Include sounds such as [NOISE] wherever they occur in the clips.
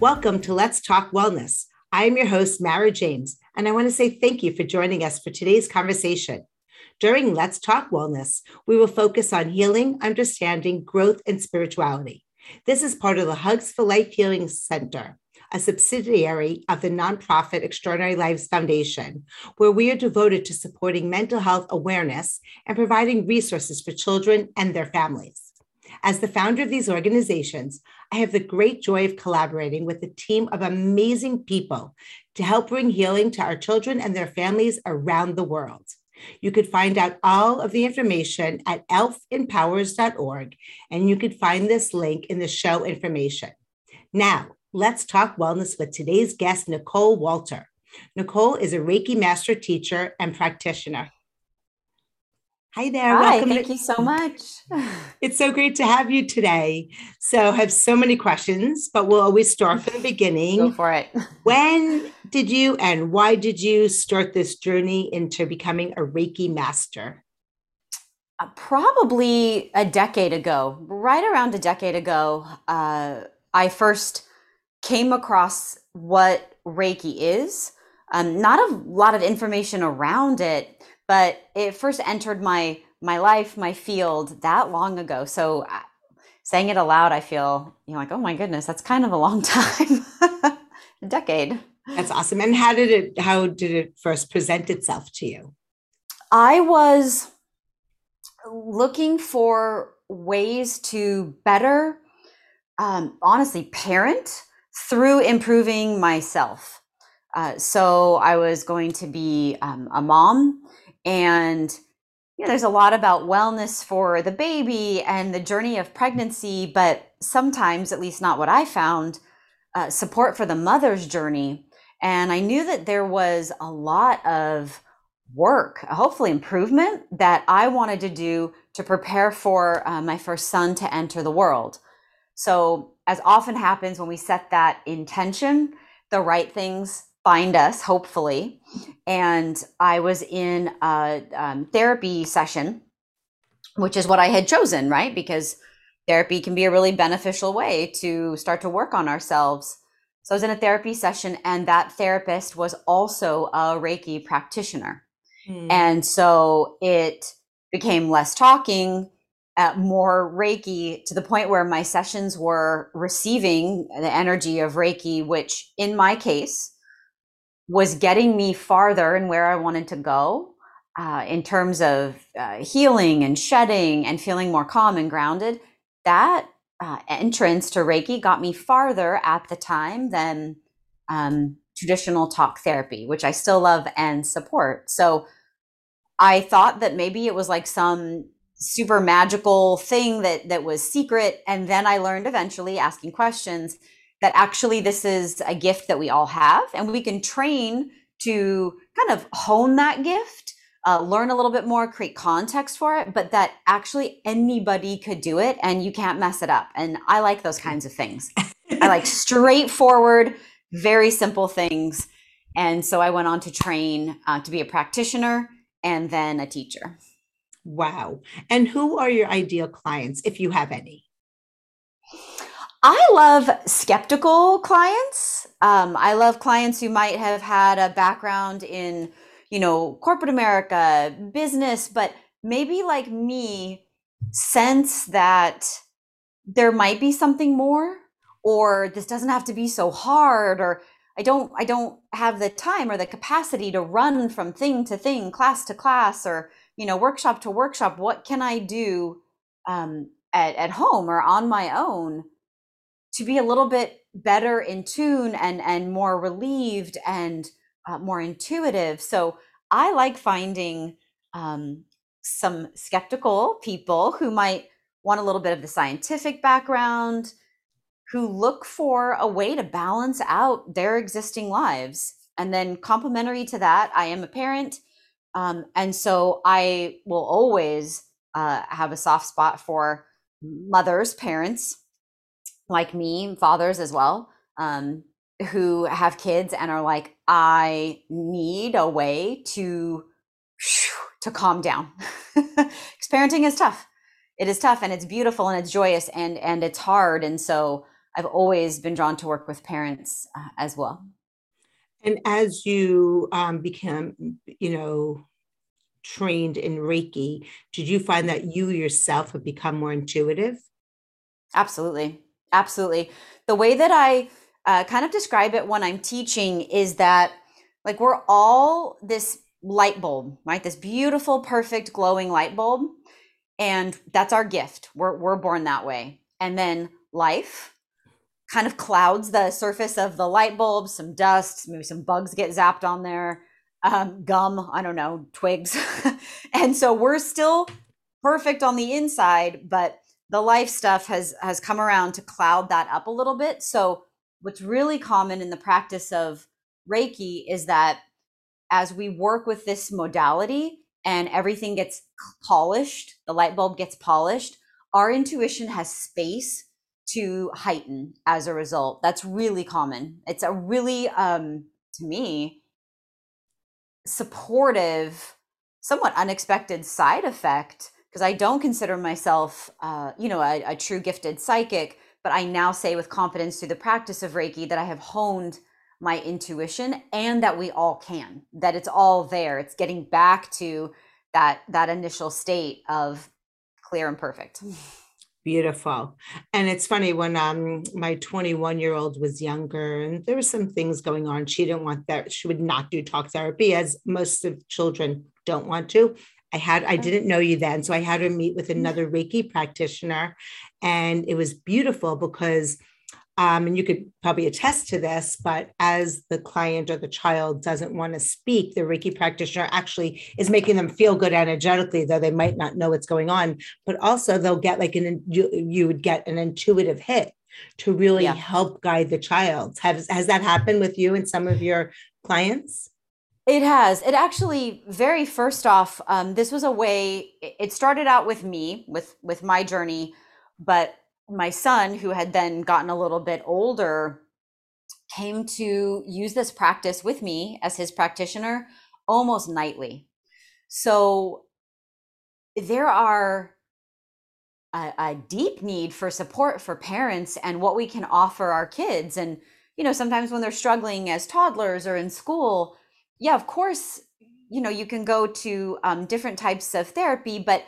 Welcome to Let's Talk Wellness. I am your host, Mara James, and I want to say thank you for joining us for today's conversation. During Let's Talk Wellness, we will focus on healing, understanding, growth, and spirituality. This is part of the Hugs for Life Healing Center, a subsidiary of the nonprofit Extraordinary Lives Foundation, where we are devoted to supporting mental health awareness and providing resources for children and their families. As the founder of these organizations, I have the great joy of collaborating with a team of amazing people to help bring healing to our children and their families around the world. You could find out all of the information at elfempowers.org, and you could find this link in the show information. Now, let's talk wellness with today's guest, Nicole Walter. Nicole is a Reiki master teacher and practitioner. Hi there. Hi, Welcome thank to- you so much. [LAUGHS] It's so great to have you today. So I have so many questions, but we'll always start from the beginning. Go for it. [LAUGHS] When did you and why did you start this journey into becoming a Reiki master? Uh, probably a decade ago, right around a decade ago, uh, I first came across what Reiki is. Um, not a lot of information around it but it first entered my my life, my field that long ago. So uh, saying it aloud, I feel you know like oh my goodness, that's kind of a long [LAUGHS] time, a decade. That's awesome. And how did it how did it first present itself to you? I was looking for ways to better, um, honestly, parent through improving myself. Uh, so I was going to be um, a mom and you know, there's a lot about wellness for the baby and the journey of pregnancy, but sometimes, at least not what I found, uh, support for the mother's journey. And I knew that there was a lot of work, hopefully improvement, that I wanted to do to prepare for uh, my first son to enter the world. So, as often happens when we set that intention, the right things find us, hopefully. And I was in a um, therapy session, which is what I had chosen, right? Because therapy can be a really beneficial way to start to work on ourselves. So I was in a therapy session, and that therapist was also a Reiki practitioner. Mm. And so it became less talking, uh, more Reiki to the point where my sessions were receiving the energy of Reiki, which in my case, was getting me farther and where I wanted to go uh, in terms of uh, healing and shedding and feeling more calm and grounded. That uh, entrance to Reiki got me farther at the time than um, traditional talk therapy, which I still love and support. So I thought that maybe it was like some super magical thing that that was secret and then I learned eventually asking questions that actually this is a gift that we all have and we can train to kind of hone that gift uh, learn a little bit more create context for it but that actually anybody could do it and you can't mess it up and i like those kinds of things. I like [LAUGHS] straightforward very simple things and so i went on to train uh, to be a practitioner and then a teacher. Wow. And who are your ideal clients if you have any I love skeptical clients. Um, I love clients who might have had a background in, you know, corporate America, business, but maybe like me, sense that there might be something more, or this doesn't have to be so hard, or I don't, I don't have the time or the capacity to run from thing to thing, class to class, or you know, workshop to workshop. What can I do um, at at home or on my own? To be a little bit better in tune and and more relieved and uh, more intuitive so i like finding um, some skeptical people who might want a little bit of the scientific background, who look for a way to balance out their existing lives. And then, complementary to that, I am a parent. Um, and so I will always uh, have a soft spot for mothers, parents like me, fathers as well, um, who have kids and are like, I need a way to to calm down. [LAUGHS] Because parenting is tough. It is tough and it's beautiful and it's joyous and and it's hard. And so I've always been drawn to work with parents uh, as well. And as you um, become, you know, trained in Reiki, did you find that you yourself have become more intuitive? Absolutely. Absolutely. The way that I uh, kind of describe it when I'm teaching is that, like, we're all this light bulb, right? This beautiful, perfect, glowing light bulb. And that's our gift. We're, we're born that way. And then life kind of clouds the surface of the light bulb, some dust, maybe some bugs get zapped on there, um, gum, I don't know, twigs. [LAUGHS] and so we're still perfect on the inside, but the life stuff has has come around to cloud that up a little bit. So what's really common in the practice of Reiki is that as we work with this modality and everything gets polished, the light bulb gets polished, our intuition has space to heighten as a result. That's really common. It's a really, um, to me, supportive, somewhat unexpected side effect because I don't consider myself, uh, you know, a, a true gifted psychic. But I now say with confidence through the practice of Reiki that I have honed my intuition and that we all can that it's all there it's getting back to that that initial state of clear and perfect [LAUGHS] Beautiful. And it's funny when um my 21 year old was younger and there were some things going on. She didn't want that. She would not do talk therapy as most of children don't want to. I had I didn't know you then. So I had to meet with another Reiki practitioner. And it was beautiful because um, and you could probably attest to this, but as the client or the child doesn't want to speak, the Reiki practitioner actually is making them feel good energetically, though they might not know what's going on. But also, they'll get like an you, you would get an intuitive hit to really yeah. help guide the child. Has has that happened with you and some of your clients? It has. It actually very first off, um, this was a way. It started out with me with with my journey, but my son, who had then gotten a little bit older, came to use this practice with me as his practitioner almost nightly. So there are a, a, deep need for support for parents and what we can offer our kids. And, you know, sometimes when they're struggling as toddlers or in school, yeah, of course, you know, you can go to um, different types of therapy, but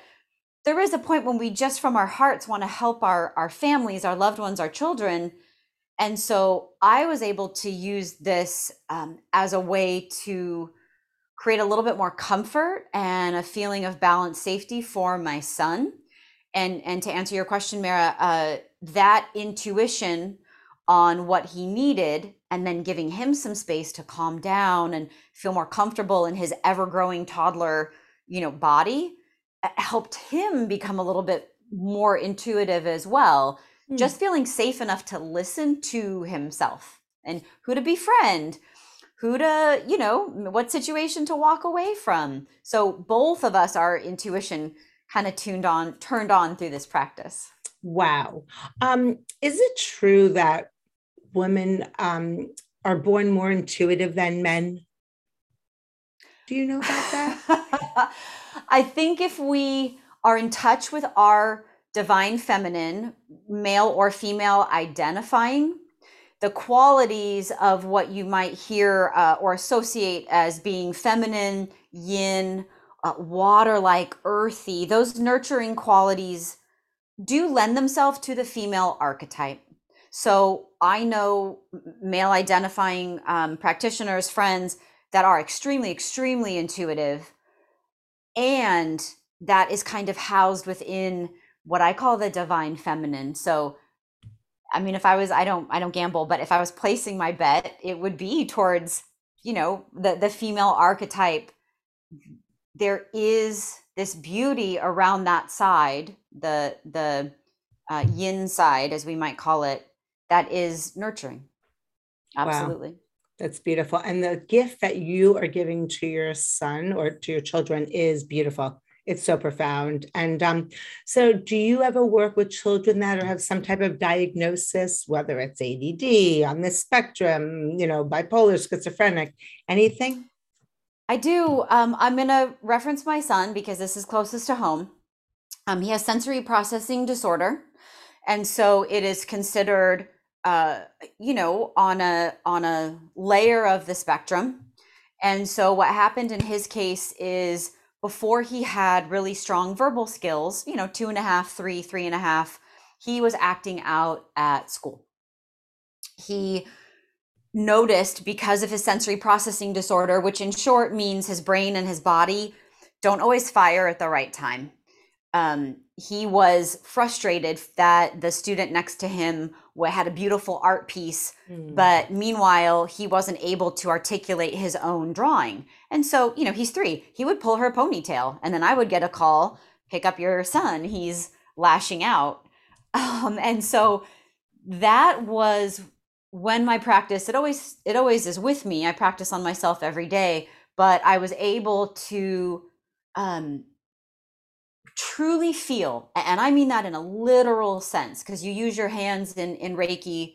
there is a point when we just from our hearts want to help our our families our loved ones our children and so i was able to use this um, as a way to create a little bit more comfort and a feeling of balanced safety for my son and and to answer your question mara uh, that intuition on what he needed and then giving him some space to calm down and feel more comfortable in his ever growing toddler you know body helped him become a little bit more intuitive as well mm. just feeling safe enough to listen to himself. And who to befriend who to you know what situation to walk away from. So both of us our intuition kind of tuned on turned on through this practice wow. Um is it true that women um are born more intuitive than men? Do you know about that? [LAUGHS] I think if we are in touch with our divine feminine, male or female identifying, the qualities of what you might hear uh, or associate as being feminine, yin, uh, water like, earthy, those nurturing qualities do lend themselves to the female archetype. So I know male identifying um, practitioners, friends that are extremely, extremely intuitive and that is kind of housed within what I call the divine feminine. So I mean if I was I don't I don't gamble, but if I was placing my bet, it would be towards, you know, the the female archetype. There is this beauty around that side, the the uh, yin side, as we might call it, that is nurturing. Absolutely. Wow. That's beautiful. And the gift that you are giving to your son or to your children is beautiful. It's so profound. And um, so, do you ever work with children that have some type of diagnosis, whether it's ADD on the spectrum, you know, bipolar, schizophrenic, anything? I do. Um, I'm going to reference my son because this is closest to home. Um, he has sensory processing disorder, and so it is considered, uh, you know, on a on a layer of the spectrum. And so what happened in his case is before he had really strong verbal skills, you know, two and a half, three, three and a half, he was acting out at school. He noticed because of his sensory processing disorder, which in short means his brain and his body don't always fire at the right time. Um, he was frustrated that the student next to him had a beautiful art piece, mm. but meanwhile, he wasn't able to articulate his own drawing. And so, you know, he's three. He would pull her ponytail, and then I would get a call pick up your son. He's lashing out. [LAUGHS] Um, and so that was when my practice it always it always is with me i practice on myself every day but i was able to um truly feel and i mean that in a literal sense because you use your hands in in reiki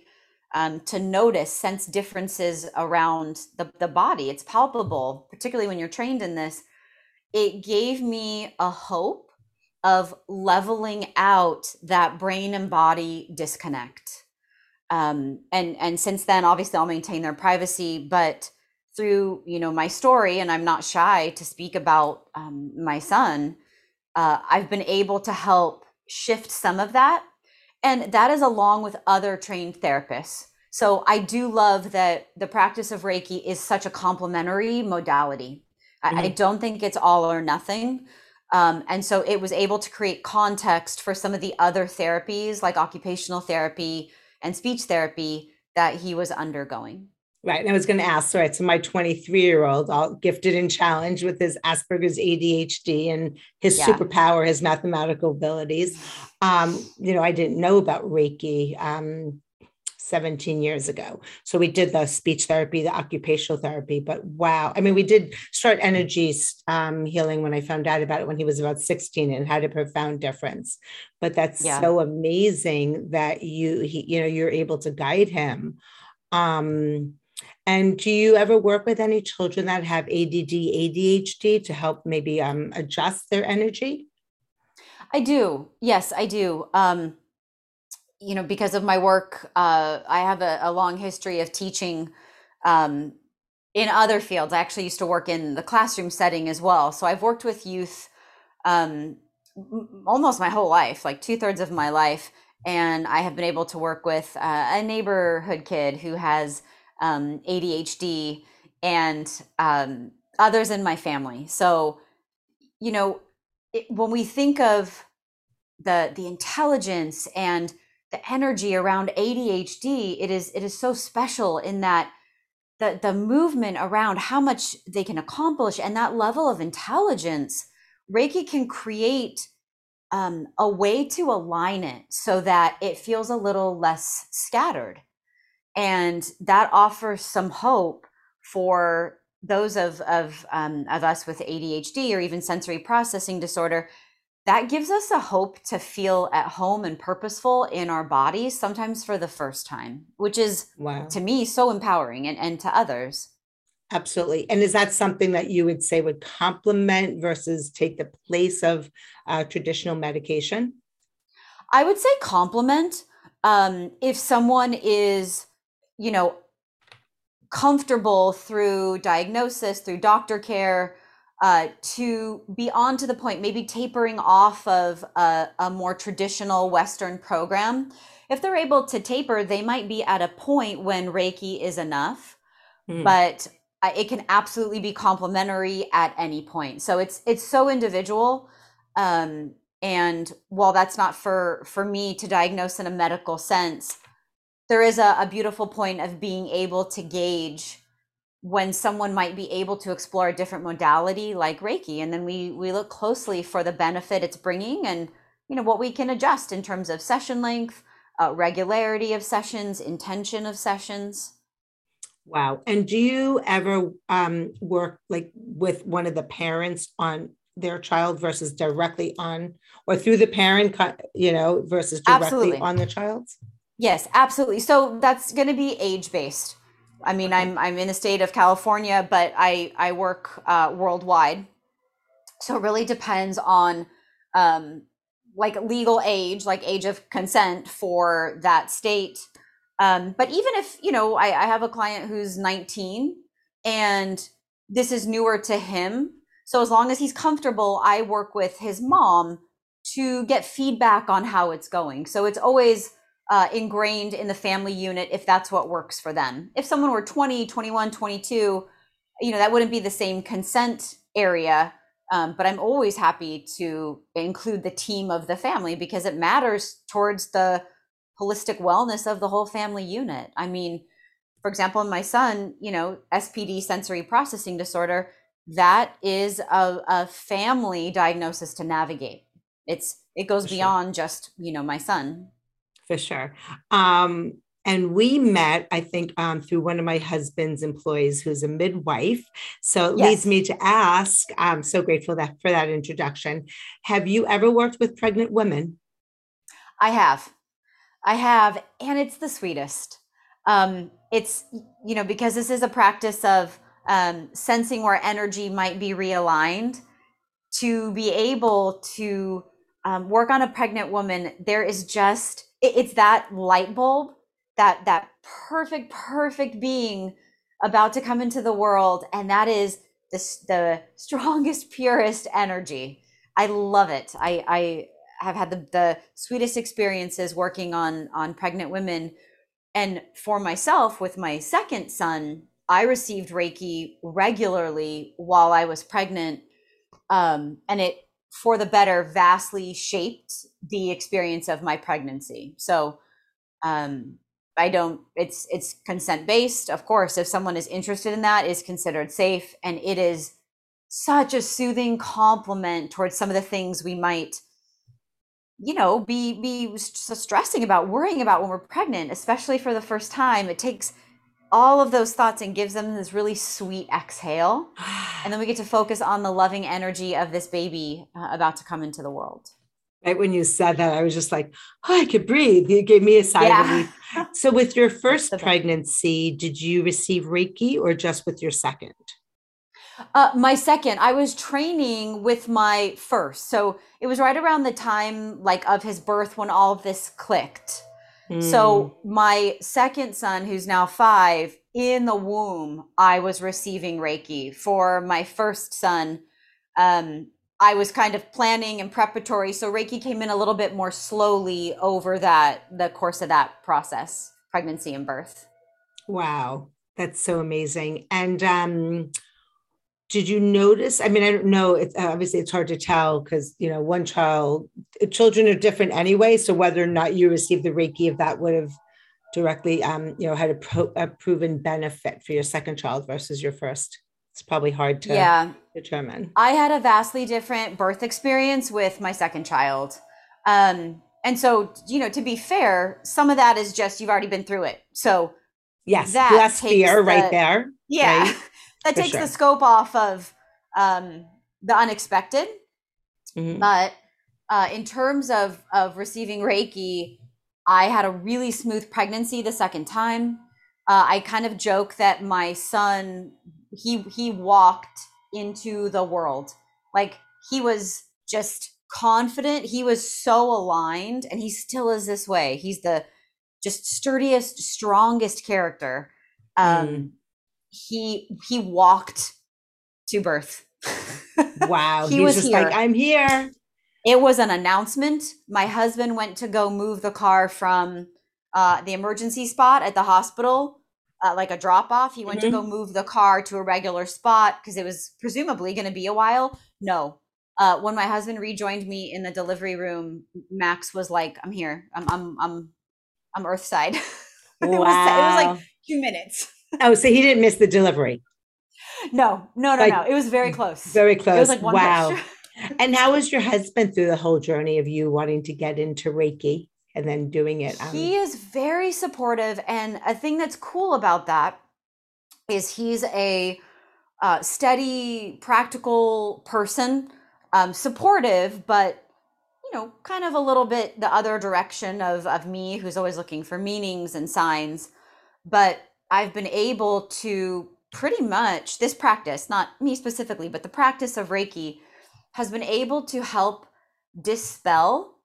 um, to notice sense differences around the, the body. It's palpable particularly when you're trained in this. It gave me a hope of leveling out that brain and body disconnect um, and and since then obviously i'll maintain their privacy but through you know my story and i'm not shy to speak about um, my son uh, i've been able to help shift some of that and that is along with other trained therapists so i do love that the practice of reiki is such a complementary modality mm-hmm. I, I, mm-hmm. don't think it's all or nothing um, and so it was able to create context for some of the other therapies like occupational therapy and speech therapy that he was undergoing. Right. And I was going to ask, right. So my 23 year old, all gifted and challenged with his Asperger's ADHD and his yeah. superpower, his mathematical abilities. Um, you know, I didn't know about Reiki. Um, 17 years ago. So we did the speech therapy, the occupational therapy, but wow. I mean, we did start energy um, healing when I found out about it when he was about 16 and had a profound difference. But that's yeah. so amazing that you, he, you know, you're able to guide him. Um, and do you ever work with any children that have ADD, ADHD to help maybe um, adjust their energy? I do. Yes, I do. Um, you know, because of my work, uh, I have a, a, long history of teaching um, in other fields. I actually used to work in the classroom setting as well. So I've worked with youth um, almost my whole life, like two thirds of my life. And I have been able to work with uh, a neighborhood kid who has um, ADHD and um, others in my family. So, you know, it, when we think of the the intelligence and the energy around ADHD, it is it is so special in that the the movement around how much they can accomplish and that level of intelligence, Reiki can create um, a way to align it so that it feels a little less scattered, and that offers some hope for those of of um, of us with ADHD or even sensory processing disorder that gives us a hope to feel at home and purposeful in our bodies sometimes for the first time which is wow. to me so empowering and, and to others. Absolutely. And is that something that you would say would complement versus take the place of uh, traditional medication? I would say complement um, if someone is you know comfortable through diagnosis through doctor care uh, to be on to the point, maybe tapering off of a, a, more traditional Western program. If they're able to taper, they might be at a point when Reiki is enough, mm. but it can absolutely be complementary at any point. So it's it's so individual. Um, and while that's not for for me to diagnose in a medical sense, there is a, a beautiful point of being able to gauge when someone might be able to explore a different modality like Reiki. And then we we look closely for the benefit it's bringing and you know what we can adjust in terms of session length, uh, regularity of sessions, intention of sessions. Wow. And do you ever um, work like with one of the parents on their child versus directly on or through the parent, you know, versus directly absolutely. on the child's? Yes, absolutely. So that's going to be age based. I mean. I'm I'm in the state of California, but I I work uh, worldwide, so it really depends on um, like legal age, like age of consent for that state. Um, but even if you know, I, I have a client who's 19 and this is newer to him, so as long as he's comfortable, I work with his mom to get feedback on how it's going. So it's always uh, ingrained in the family unit if that's what works for them. If someone were 20, 21, 22, you know, that wouldn't be the same consent area. Um, but I'm always happy to include the team of the family because it matters towards the holistic wellness of the whole family unit. I mean, for example, my son, you know, SPD sensory processing disorder, that is a, a family diagnosis to navigate. It's it goes beyond just, you know, my son for sure. Um, and we met, I think, um, through one of my husband's employees who's a midwife. So it yes. leads me to ask I'm so grateful that, for that introduction. Have you ever worked with pregnant women? I have. I have. And it's the sweetest. Um, it's, you know, because this is a practice of um, sensing where energy might be realigned to be able to um, work on a pregnant woman, there is just it's that light bulb that that perfect perfect being about to come into the world and that is the, the [LAUGHS] strongest purest energy. I love it. I i have had the, the sweetest experiences working on on pregnant women and for myself with my second son i received reiki regularly while i was pregnant um, and it for the better vastly shaped the experience of my pregnancy. So um, I don't it's it's consent based. Of course, if someone is interested in that is considered safe and it is such a soothing complement towards some of the things we might you know be be stressing about worrying about when we're pregnant especially for the first time it takes all of those thoughts and gives them this really sweet exhale. [SIGHS] And then we get to focus on the loving energy of this baby uh, about to come into the world. Right when you said that, I was just like, oh, I could breathe. You gave me a sigh yeah. of relief. [LAUGHS] So, with your first pregnancy, did you receive Reiki or just with your second? Uh, my second, I was training with my first. So it was right around the time like of his birth when all of this clicked. So hmm. my second son, who's now five, in the womb, I was receiving Reiki. For my first son, um, I was kind of planning and preparatory. So Reiki came in a little bit more slowly over that the course of that process, pregnancy and birth. Wow, that's so amazing. And um, did you notice i mean i don't know it's obviously it's hard to tell because you know one child children are different anyway so whether or not you received the reiki if that would have directly um you know had a, pro, a proven benefit for your second child versus your first. It's probably hard to yeah. determine. I had a vastly different birth experience with my second child. Um and so you know to be fair some of that is just you've already been through it. So yes that less fear the, right there yeah. right? [LAUGHS] that takes sure. the scope off of um, the unexpected. Mm-hmm. But uh, in terms of of receiving Reiki, I had a really smooth pregnancy the second time. Uh, I kind of joke that my son he he walked into the world like he was just confident. He was so aligned, and he still is this way. He's the just sturdiest, strongest character. Um, mm he he walked to birth. [LAUGHS] Wow. he was just here. like, I'm here. It was an announcement. My husband went to go move the car from uh, the emergency spot at the hospital, uh, like a drop off. He went mm-hmm. to go move the car to a regular spot because it was presumably going to be a while. No. Uh, when my husband rejoined me in the delivery room, Max was like, "I'm here. I'm I'm I'm I'm Earthside." [LAUGHS] it, wow. was, it was like two minutes oh, so he didn't miss the delivery. No, no, no, Like, no. It was very close. Very It close. was like wow. [LAUGHS] and how was your husband through the whole journey of you wanting to get into Reiki and then doing it? um, he is very supportive and a thing that's cool about that is he's a uh, steady practical person um, supportive but you know kind of a little bit the other direction of of me who's always looking for meanings and signs but i've been able to pretty much this practice not me specifically but the practice of reiki has been able to help dispel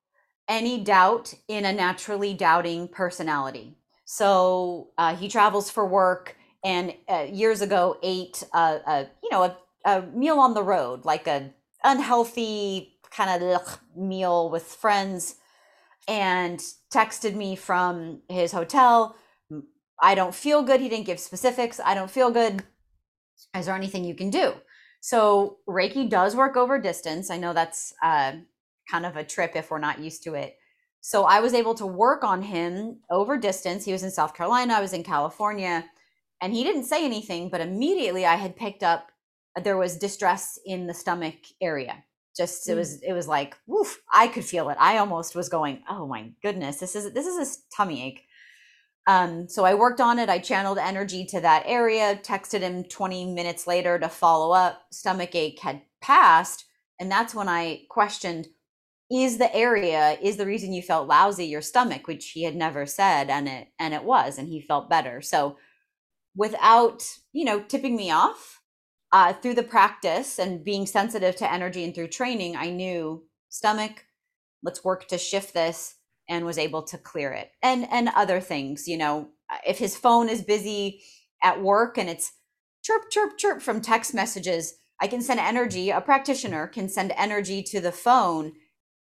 any doubt in a naturally doubting personality. So uh, he travels for work, and uh, years ago ate a, you know a, a meal on the road, like a unhealthy kind of meal with friends, and texted me from his hotel. I don't feel good. He didn't give specifics. I don't feel good. Is there anything you can do? So Reiki does work over distance. I know that's uh, kind of a trip if we're not used to it. So I was able to work on him over distance. He was in South Carolina, I was in California, and he didn't say anything, but immediately I had picked up there was distress in the stomach area. Just it Mm. was it was like woof, I could feel it. I almost was going, "Oh my goodness, this is this is a tummy ache." Um, so I worked on it. I channeled energy to that area, texted him 20 minutes later to follow up. Stomach ache had passed. And that's when I questioned is the area is the reason you felt lousy your stomach which he had never said and it and it was and he felt better so without you know tipping me off uh, through the practice and being sensitive to energy and through training i knew stomach let's work to shift this and was able to clear it and and other things you know uh, if his phone is busy at work and it's chirp chirp chirp from text messages i can send energy a practitioner can send energy to the phone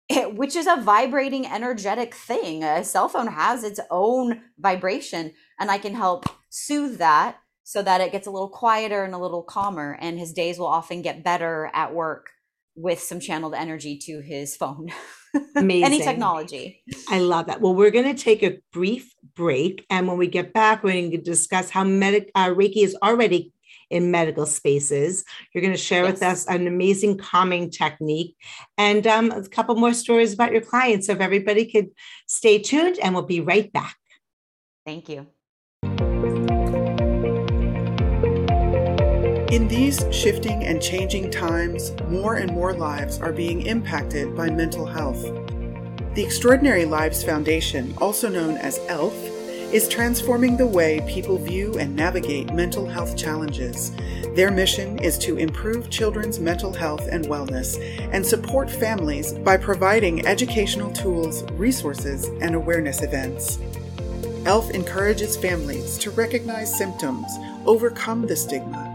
it- which is a vibrating energetic thing. A cell phone has its own vibration and i can help soothe that so that it gets a little quieter and a little calmer and his days will often get better at work with some channeled energy to his phone [LAUGHS] any technology I love that. Well, we're going to take a brief break. And when we get back, we're going to discuss how medic, uh, Reiki is already in medical spaces. You're going to share with us an amazing calming technique and um, a couple more stories about your clients. So if everybody could stay tuned, and we'll be right back. thank you In these shifting and changing times, more and more lives are being impacted by mental health. The Extraordinary Lives Foundation, also known as ELF, is transforming the way people view and navigate mental health challenges. Their mission is to improve children's mental health and wellness and support families by providing educational tools, resources, and awareness events. ELF encourages families to recognize symptoms, overcome the stigma,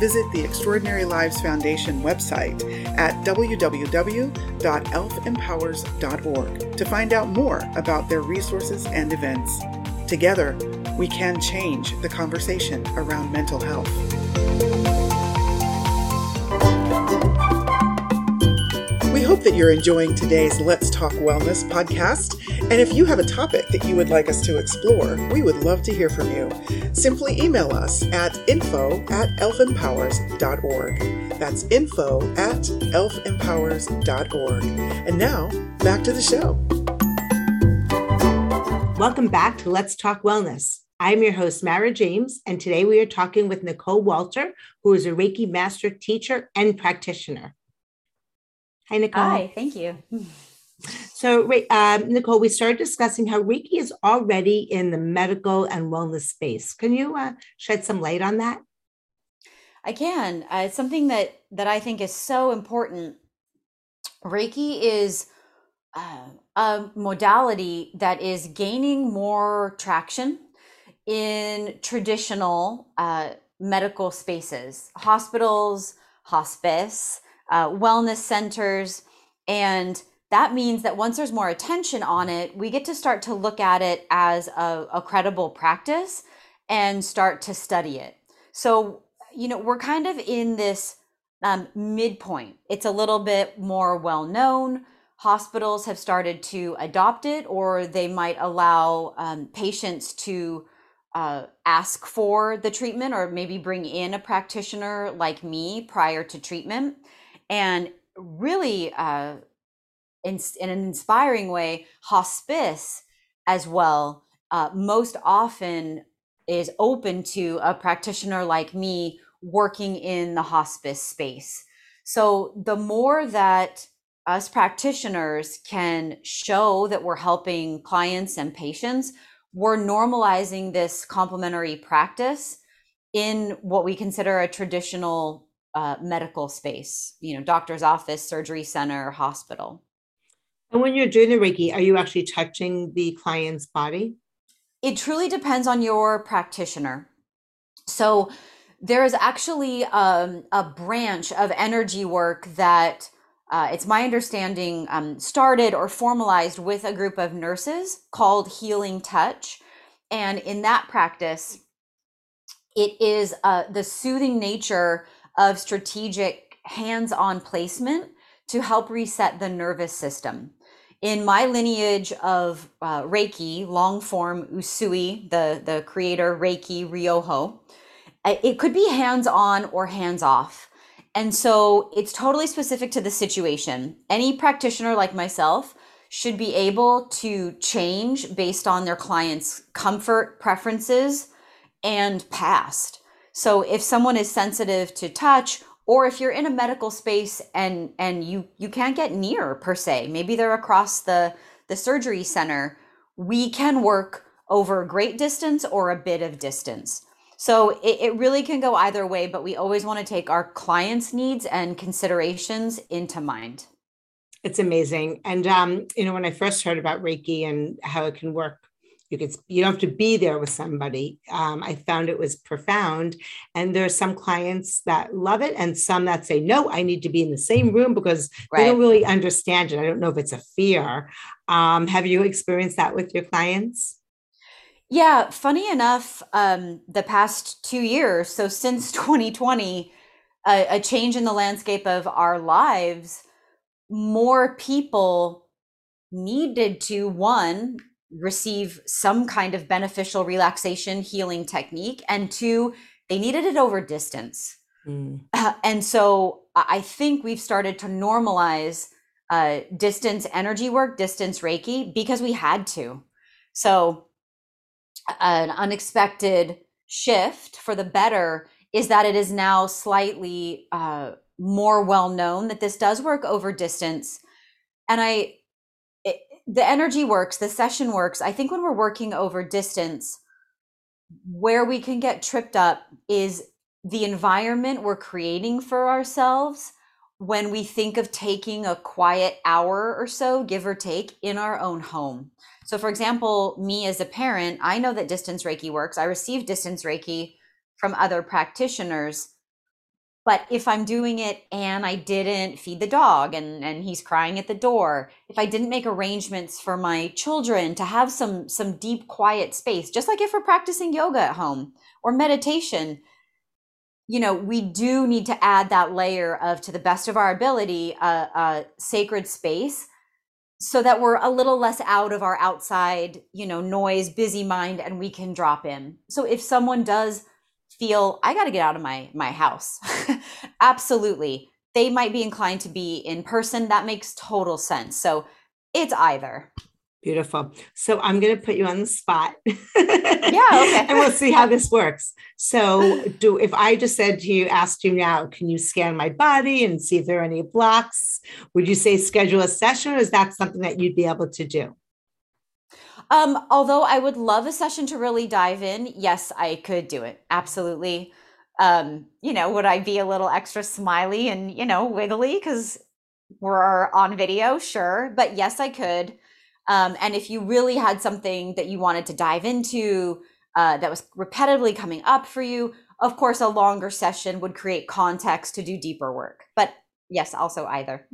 Visit the Extraordinary Lives Foundation website at www.elfempowers.org to find out more about their resources and events. Together, we can change the conversation around mental health. We hope that you're enjoying today's Let's Talk Wellness podcast. And if you have a topic that you would like us to explore, we would love to hear from you. Simply email us at info at elfempowers.org. That's info at elfempowers.org. And now, back to the show. Welcome back to Let's Talk Wellness. I'm your host, Mara James, and today we are talking with Nicole Walter, who is a Reiki master teacher and practitioner. Hi, Nicole. hi thank you [LAUGHS] So, um, Nicole, we started discussing how Reiki is already in the medical and wellness space. Can you uh, shed some light on that? I can. Uh, it's something that that I think is so important. Reiki is uh, a modality that is gaining more traction in traditional uh, medical spaces, hospitals, hospice, uh, wellness centers. And that means that once there's more attention on it, we get to start to look at it as a, a credible practice and start to study it. So, you know, we're kind of in this um, midpoint. It's a little bit more well known. Hospitals have started to adopt it, or they might allow um, patients to uh, ask for the treatment or maybe bring in a practitioner like me prior to treatment. And really, uh, in, in, an inspiring way, hospice as well, uh, most often is open to a practitioner like me working in the hospice space. So the more that us practitioners can show that we're helping clients and patients, we're normalizing this complementary practice in what we consider a traditional uh, medical space, you know, doctor's office, surgery center, hospital. And when you're doing the Reiki, are you actually touching the client's body? It truly depends on your practitioner. So there is actually um, a branch of energy work that uh, it's my understanding um, started or formalized with a group of nurses called Healing Touch. And in that practice, it is uh, the soothing nature of strategic hands on placement to help reset the nervous system. In my lineage of uh, Reiki, long form Usui, the, the creator Reiki Ryoho, it could be hands on or hands off. And so it's totally specific to the situation. Any practitioner like myself should be able to change based on their client's comfort, preferences, and past. So if someone is sensitive to touch, or if you're in a medical space and and you you can't get near per se, maybe they're across the the surgery center, we can work over a great distance or a bit of distance. So it, it really can go either way, but we always want to take our clients' needs and considerations into mind. It's amazing. And um, you know, when I first heard about Reiki and how it can work, you could you don't have to be there with somebody. Um, I found it was profound. And there are some clients that love it and some that say, no, I need to be in the same room because right. they don't really understand it. I don't know if it's a fear. Um, have you experienced that with your clients? Yeah, funny enough, um, the past two years, so since [LAUGHS] 2020, a, a change in the landscape of our lives, more people needed to, one, receive some kind of beneficial relaxation healing technique, and two, they needed it over distance. Mm. Uh, and so I think we've started to normalize uh, distance energy work, distance Reiki, because we had to. So an unexpected shift for the better is that it is now slightly uh, more well known that this does work over distance. And I, the energy works, the session works. I think when we're working over distance, where we can get tripped up is the environment we're creating for ourselves when we think of taking a quiet hour or so, give or take, in our own home. So, for example, me as a parent, I know that distance Reiki works. I receive distance Reiki from other practitioners. But if I'm doing it and I didn't feed the dog and, and he's crying at the door, if I didn't make arrangements for my children to have some some deep quiet space, just like if we're practicing yoga at home or meditation, you know, we do need to add that layer of, to the best of our ability, a, a sacred space so that we're a little less out of our outside, you know, noise, busy mind, and we can drop in. So if someone does feel, I got to get out of my my house, [LAUGHS] absolutely, they might be inclined to be in person. That makes total sense. So it's either. Beautiful. So I'm going to put you on the spot. yeah. Okay. [LAUGHS] and we'll see how this works. So, do if I just said to you, asked you now, can you scan my body and see if there are any blocks? Would you say schedule a session, or is that something that you'd be able to do? Um, although I would love a session to really dive in, yes, I could do it. Absolutely. Um, you know, would I be a little extra smiley and you know wiggly because we're on video? Sure, but yes, I could. Um, and if you really had something that you wanted to dive into, uh, that was repetitively coming up for you. Of course, a longer session would create context to do deeper work. But yes, also either.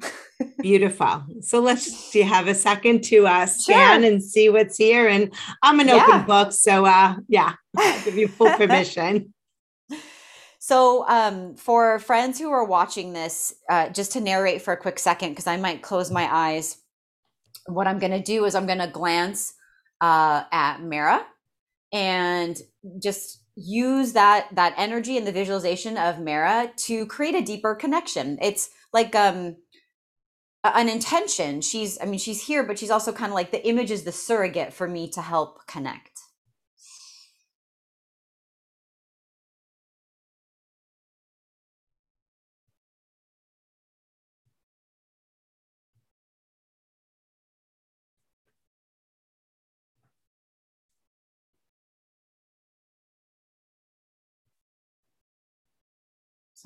Beautiful. So let's [LAUGHS] do you have a second to uh, scan sure. and see what's here? And I'm an yeah. open book, so uh, yeah, I'll give you full [LAUGHS] permission. So, um, for friends who are watching this, uh, just to narrate for a quick second, because I might close my eyes. What I'm going to do is I'm going to glance uh, at Mara and just use that that energy and the visualization of Mara to create a deeper connection. It's like um, an intention. She's, I mean, she's here, but she's also kind of like the image is the surrogate for me to help connect.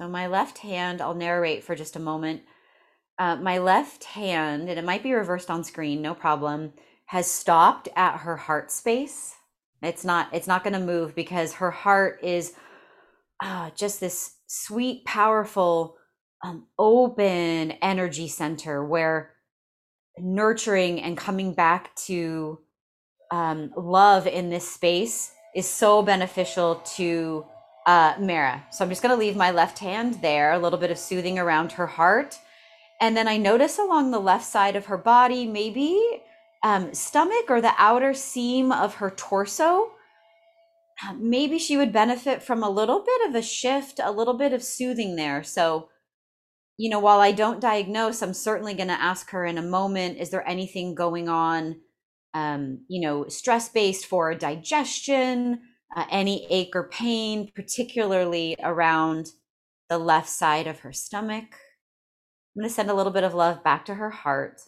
So my left hand, I'll narrate for just a moment. Uh, my left hand, and it might be reversed on screen, no problem, has stopped at her heart space. It's not. It's not going to move because her heart is uh, just this sweet, powerful, um, open energy center where nurturing and coming back to um, love in this space is so beneficial to uh, Mara. So I'm just going to leave my left hand there, a little bit of soothing around her heart. And then I notice along the left side of her body, maybe um, stomach or the outer seam of her torso. Maybe she would benefit from a little bit of a shift, a little bit of soothing there. So, you know, while I don't diagnose, I'm certainly going to ask her in a moment is there anything going on, um, you know, stress based for digestion? Uh, any ache or pain, particularly around the left side of her stomach. I'm going to send a little bit of love back to her heart.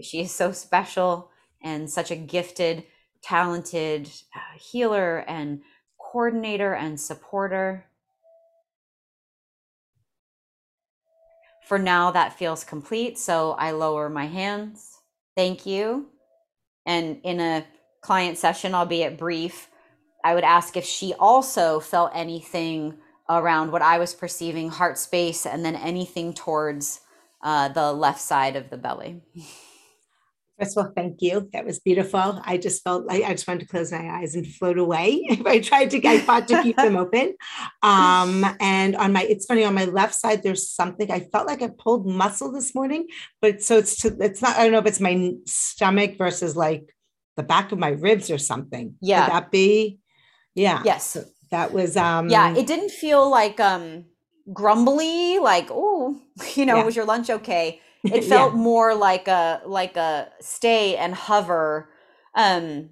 She is so special and such a gifted, talented uh, healer and coordinator and supporter. For now, that feels complete. So I lower my hands. Thank you. And in a client session, albeit brief, I would ask if she also felt anything around what I was perceiving heart space and then anything towards uh, the left side of the belly. First of all, thank you. That was beautiful. I just felt like I just wanted to close my eyes and float away. [LAUGHS] If I tried to, I fought to keep them open. Um, and on my, it's funny, on my left side, there's something I felt like I pulled muscle this morning, but so it's, to, it's not, I don't know if it's my stomach versus like the back of my ribs or something. Yeah. Could that be? Yeah. Yes. that was um Yeah, it didn't feel like um grumbly, like, oh, [LAUGHS] you know, yeah. was your lunch okay? [LAUGHS] It felt yeah. more like a like a stay and hover um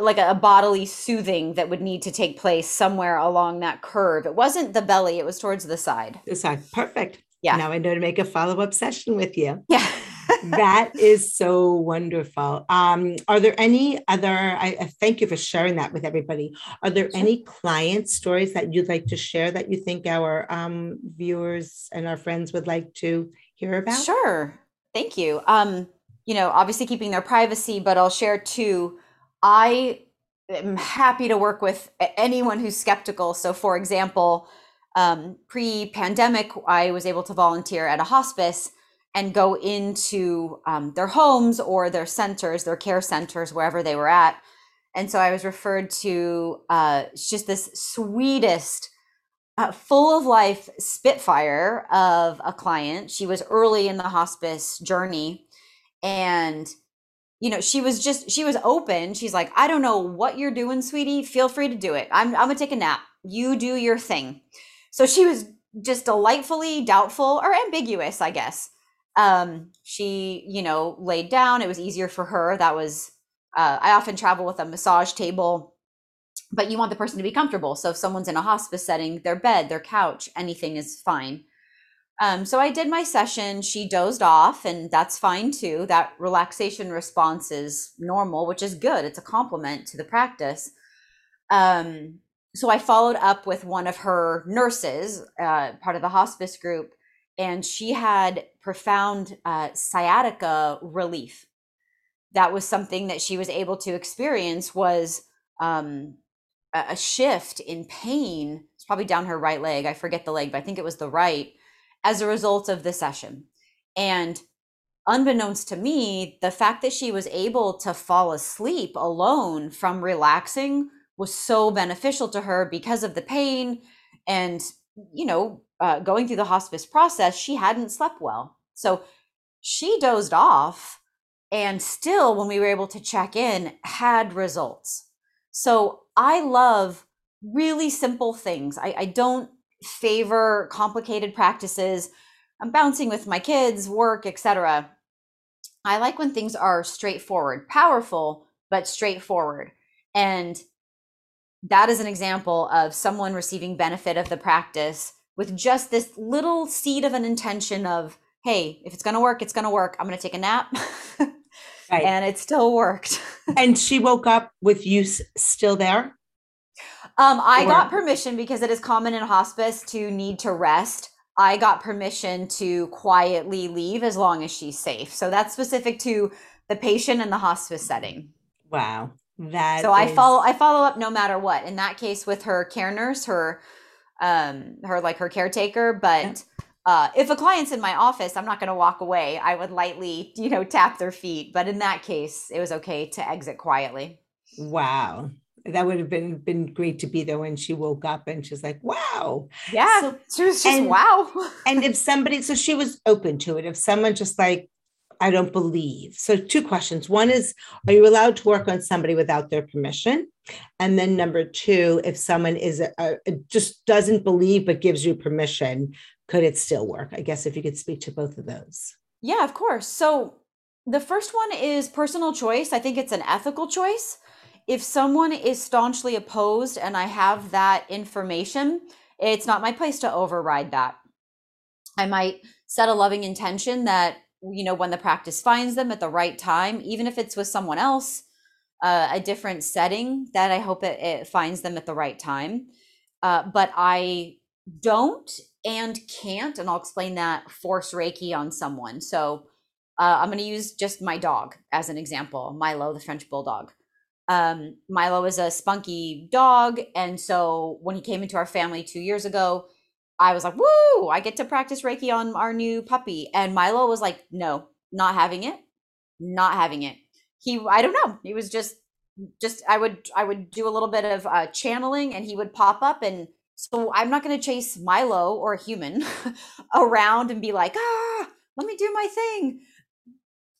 like a, a, bodily soothing that would need to take place somewhere along that curve. It wasn't the belly, it was towards the side. The side. Perfect. Yeah. Now I know to make a follow-up session with you. Yeah [LAUGHS] that is so wonderful. Um, are there any other? I, I, thank you for sharing that with everybody. Are there any client stories that you'd like to share that you think our um, viewers and our friends would like to hear about? Sure. Thank you. Um, you know, obviously keeping their privacy, but I'll share two. I am happy to work with anyone who's skeptical. So, for example, um, pre-pandemic, I was able to volunteer at a hospice and go into um, their homes or their centers, their care centers, wherever they were at. And so I was referred to uh, just this sweetest, uh, full of life Spitfire of a client. She was early in the hospice journey. And, you know, she was just, she was open. She's like, I don't know what you're doing, sweetie. Feel free to do it. I'm, I'm to take a nap. You do your thing. So she was just delightfully doubtful or ambiguous, I guess um, she, you know, laid down. It was easier for her. That was, uh, I often travel with a massage table, but you want the person to be comfortable. So if someone's in a hospice setting, their bed, their couch, anything is fine. Um, so I did my session. She dozed off, and that's fine too. That relaxation response is normal, which is good. It's a compliment to the practice. Um, so I followed up with one of her nurses, uh, part of the hospice group, and she had profound uh, sciatica relief. That was something that she was able to experience was um, a shift in pain. It's probably down her right leg. I forget the leg, but I think it was the right as a result of the session. And unbeknownst to me, the fact that she was able to fall asleep alone from relaxing was so beneficial to her because of the pain and, you know, uh, going through the hospice process, she hadn't slept well. So she dozed off and still, when we were able to check in, had results. So I love really simple things. I, I don't favor complicated practices. I'm bouncing with my kids, work, etc. I like when things are straightforward, powerful, but straightforward. And that is an example of someone receiving benefit of the practice with just this little seed of an intention of, hey, if it's going to work, it's going to work. I'm going to take a nap. [LAUGHS] right. And it still worked. [LAUGHS] and she woke up with you still there? Um, I or- got permission because it is common in hospice to need to rest. I got permission to quietly leave as long as she's safe. So that's specific to the patient and the hospice setting. Wow. That so is... I follow I follow up no matter what. In that case with her care nurse, her um her like her caretaker, but yeah. Uh if a client's in my office, I'm not going to walk away. I would lightly, you know, tap their feet, but in that case, it was okay to exit quietly. Wow that would have been been great to be there when she woke up and she's like, wow. Yeah. So, she was just and, wow. and [LAUGHS] if somebody, so she was open to it. If someone just like, I don't believe. So two questions. One is, are you allowed to work on somebody without their permission? And then number two, if someone is a, a, just doesn't believe but gives you permission, could it still work? I guess if you could speak to both of those. Yeah, of course. So the first one is personal choice. I think it's an ethical choice if someone is staunchly opposed and I have that information, it's not my place to override that. I might set a loving intention that, you know, when the practice finds them at the right time, even if it's with someone else, uh, a different setting, that I hope it, it finds them at the right time. Uh, but I don't and can't, and I'll explain that, force Reiki on someone. So uh, I'm going to use just my dog as an example Milo, the French Bulldog um, Milo is a spunky dog. And so when he came into our family two years ago, I was like, woo, I get to practice Reiki on our new puppy. And Milo was like, no, not having it, not having it. He, I don't know. He was just, just, I would, I would do a little bit of uh, channeling and he would pop up. And so I'm not going to chase Milo or a human [LAUGHS] around and be like, ah, let me do my thing.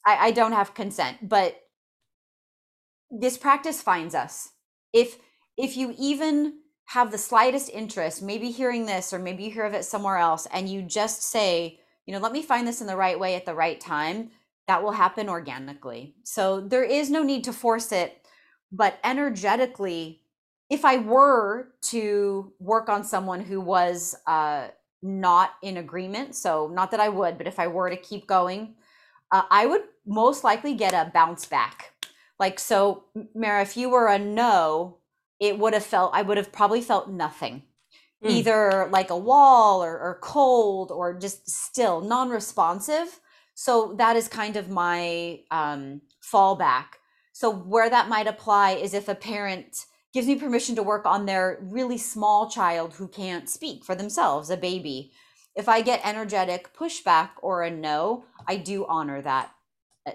I, I don't have consent, but this practice finds us. If if you even have the slightest interest, maybe hearing this or maybe you hear of it somewhere else, and you just say, you know, let me find this in the right way at the right time, that will happen organically. So there is no need to force it, but energetically, if I were to work on someone who was uh, not in agreement, so not that I would, but if I were to keep going, uh, I would most likely get a bounce back like, so, Mara, if you were a no, it would have felt, I would have probably felt nothing. Mm. Either like a wall or, or cold or just still non responsive. So, that is kind of my um, fallback. So, where that might apply is if a parent gives me permission to work on their really small child who can't speak for themselves, a baby. If I get energetic pushback or a no, I do honor that.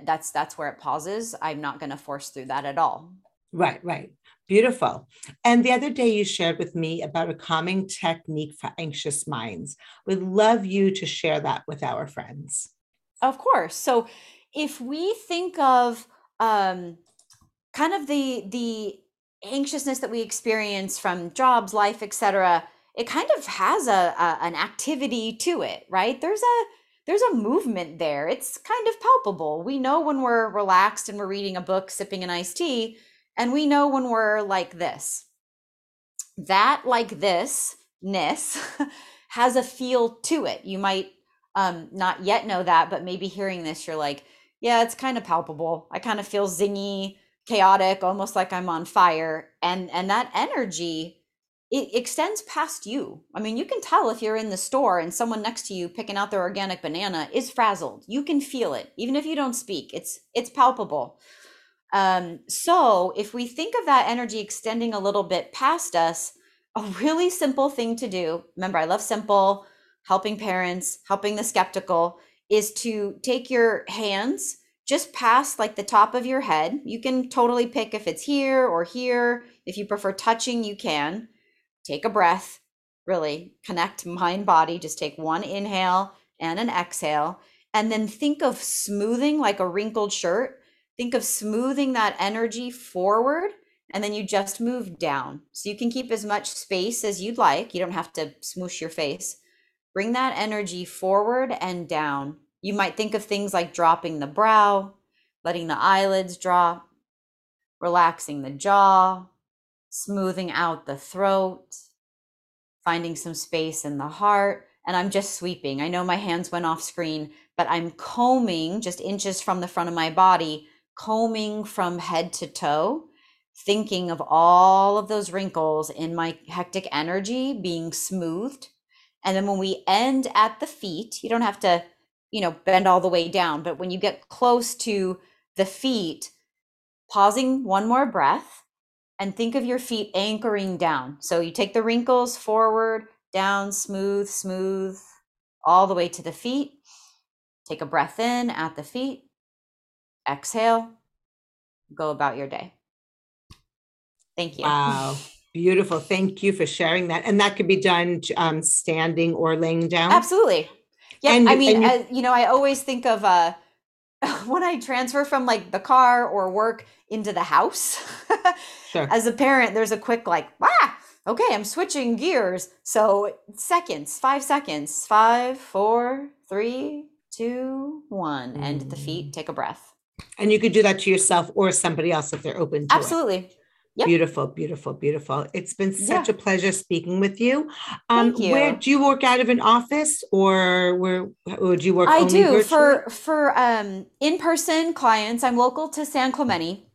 That's that's where it pauses. I'm not going to force through that at all. Right right. Beautiful. And the other day you shared with me about a calming technique for anxious minds. We'd love you to share that with our friends. Of course. So if we think of um, kind of the the anxiousness that we experience from jobs life etc it kind of has a, a an activity to it right there's a there's a movement there. It's kind of palpable. We know when we're relaxed and we're reading a book, sipping an iced tea, and we know when we're like this. That like this ness [LAUGHS] has a feel to it. You might um, not yet know that, but maybe hearing this, you're like, yeah, it's kind of palpable. I kind of feel zingy, chaotic, almost like I'm on fire. And and that energy it extends past you. I mean, you can tell if you're in the store and someone next to you picking out their organic banana is frazzled. You can feel it, even if you don't speak. It's it's palpable. Um, so if we think of that energy extending a little bit past us, a really simple thing to do, remember, I love simple, helping parents, helping the skeptical, is to take your hands just past like the top of your head. You can totally pick if it's here or here. If you prefer touching, you can. Take a breath, really connect mind body. Just take one inhale and an exhale. And then think of smoothing like a wrinkled shirt. Think of smoothing that energy forward and then you just move down. So you can keep as much space as you'd like. You don't have to smoosh your face. Bring that energy forward and down. You might think of things like dropping the brow, letting the eyelids drop, relaxing the jaw, smoothing out the throat, finding some space in the heart. And I'm just sweeping. I know my hands went off screen, but I'm combing just inches from the front of my body, combing from head to toe thinking of all of those wrinkles in my hectic energy being smoothed. And then when we end at the feet, you don't have to, you know, bend all the way down, but when you get close to the feet, pausing one more breath and think of your feet anchoring down. So you take the wrinkles forward, down, smooth, smooth, all the way to the feet. Take a breath in at the feet. Exhale. Go about your day. Thank you. Wow. Beautiful. Thank you for sharing that. And that could be done um, standing or laying down. Absolutely. Yeah. And, I mean, you, uh, you know, I always think of uh, [LAUGHS] when I transfer from like the car or work into the house. [LAUGHS] sure. As a parent, there's a quick like, ah, okay, I'm switching gears. So seconds, five seconds, five, four, three, two, one. Mm. End the feet, take a breath. And you could do that to yourself or somebody else if they're open to it. Absolutely. it. Yep. Beautiful, beautiful, beautiful. It's been such yeah. a pleasure speaking with you. Um, Thank you. Where do you work out of an office, or where would you work? I do for for um, in person clients. I'm local to San Clemente.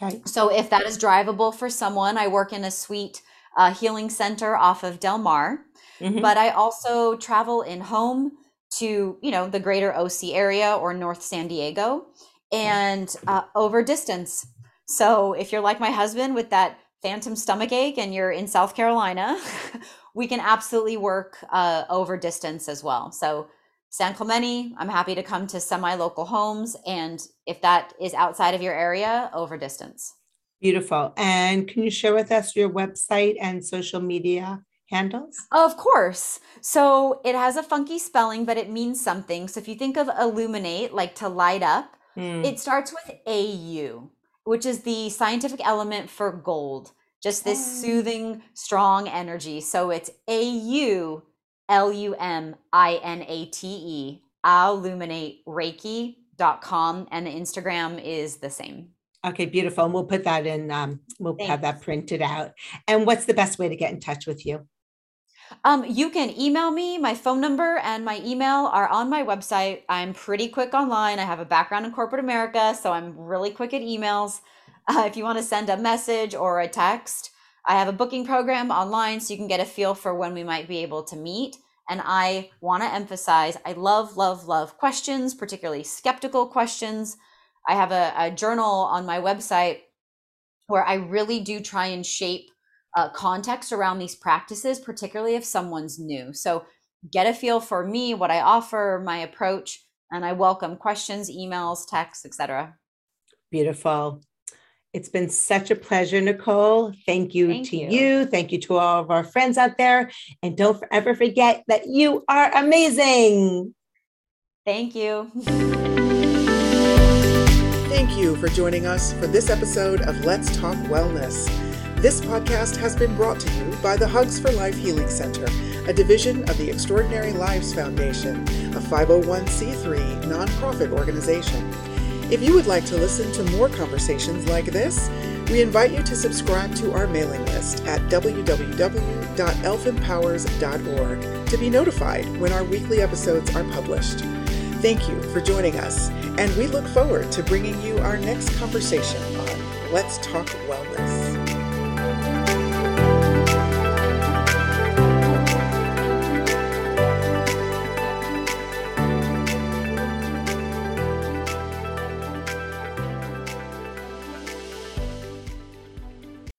Okay. So if that is drivable for someone, I work in a suite uh, healing center off of Del Mar. Mm-hmm. But I also travel in home to you know the greater OC area or North San Diego, and uh, over distance. So if you're like my husband with that phantom stomach ache and you're in South Carolina, [LAUGHS] we can absolutely work uh, over distance as well. So San Clemente, I'm happy to come to semi local homes. And if that is outside of your area, over distance. Beautiful. And can you share with us your website and social media handles? Of course. So it has a funky spelling, but it means something. So if you think of illuminate, like to light up, mm. it starts with AU which is the scientific element for gold, just this oh. soothing, strong energy. So it's A U L U M I N A T E, auluminatereiki.com, and the Instagram is the same. Okay, beautiful. And we'll put that in, um, we'll Thanks. have that printed out. And what's the best way to get in touch with you? Um, you can email me. My phone number and my email are on my website. I'm pretty quick online. I have a background in corporate America, so I'm really quick at emails. Uh, if you want to send a message or a text, I have a booking program online so you can get a feel for when we might be able to meet. And I want to emphasize I love, love, love questions, particularly skeptical questions. I have a, a journal on my website where I really do try and shape uh, context around these practices, particularly if someone's new. So get a feel for me, what I offer, my approach, and I welcome questions, emails, texts, etc. Beautiful. It's been such a pleasure, Nicole. Thank you Thank to you. you. Thank you to all of our friends out there. And don't ever forget that you are amazing. Thank you. Thank you for joining us for this episode of Let's Talk Wellness. This podcast has been brought to you by the Hugs for Life Healing Center, a division of the Extraordinary Lives Foundation, a 501c3 nonprofit organization. If you would like to listen to more conversations like this, we invite you to subscribe to our mailing list at www.elfempowers.org to be notified when our weekly episodes are published. Thank you for joining us, and we look forward to bringing you our next conversation on Let's Talk Wellness.